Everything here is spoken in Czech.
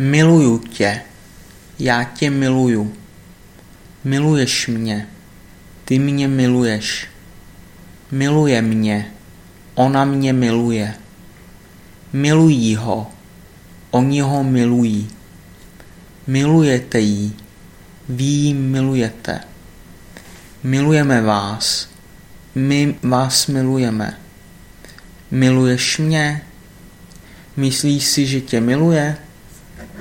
Miluju tě. Já tě miluju. Miluješ mě. Ty mě miluješ. Miluje mě. Ona mě miluje. Milují ho. Oni ho milují. Milujete jí. Vy jí milujete. Milujeme vás. My vás milujeme. Miluješ mě? Myslíš si, že tě miluje?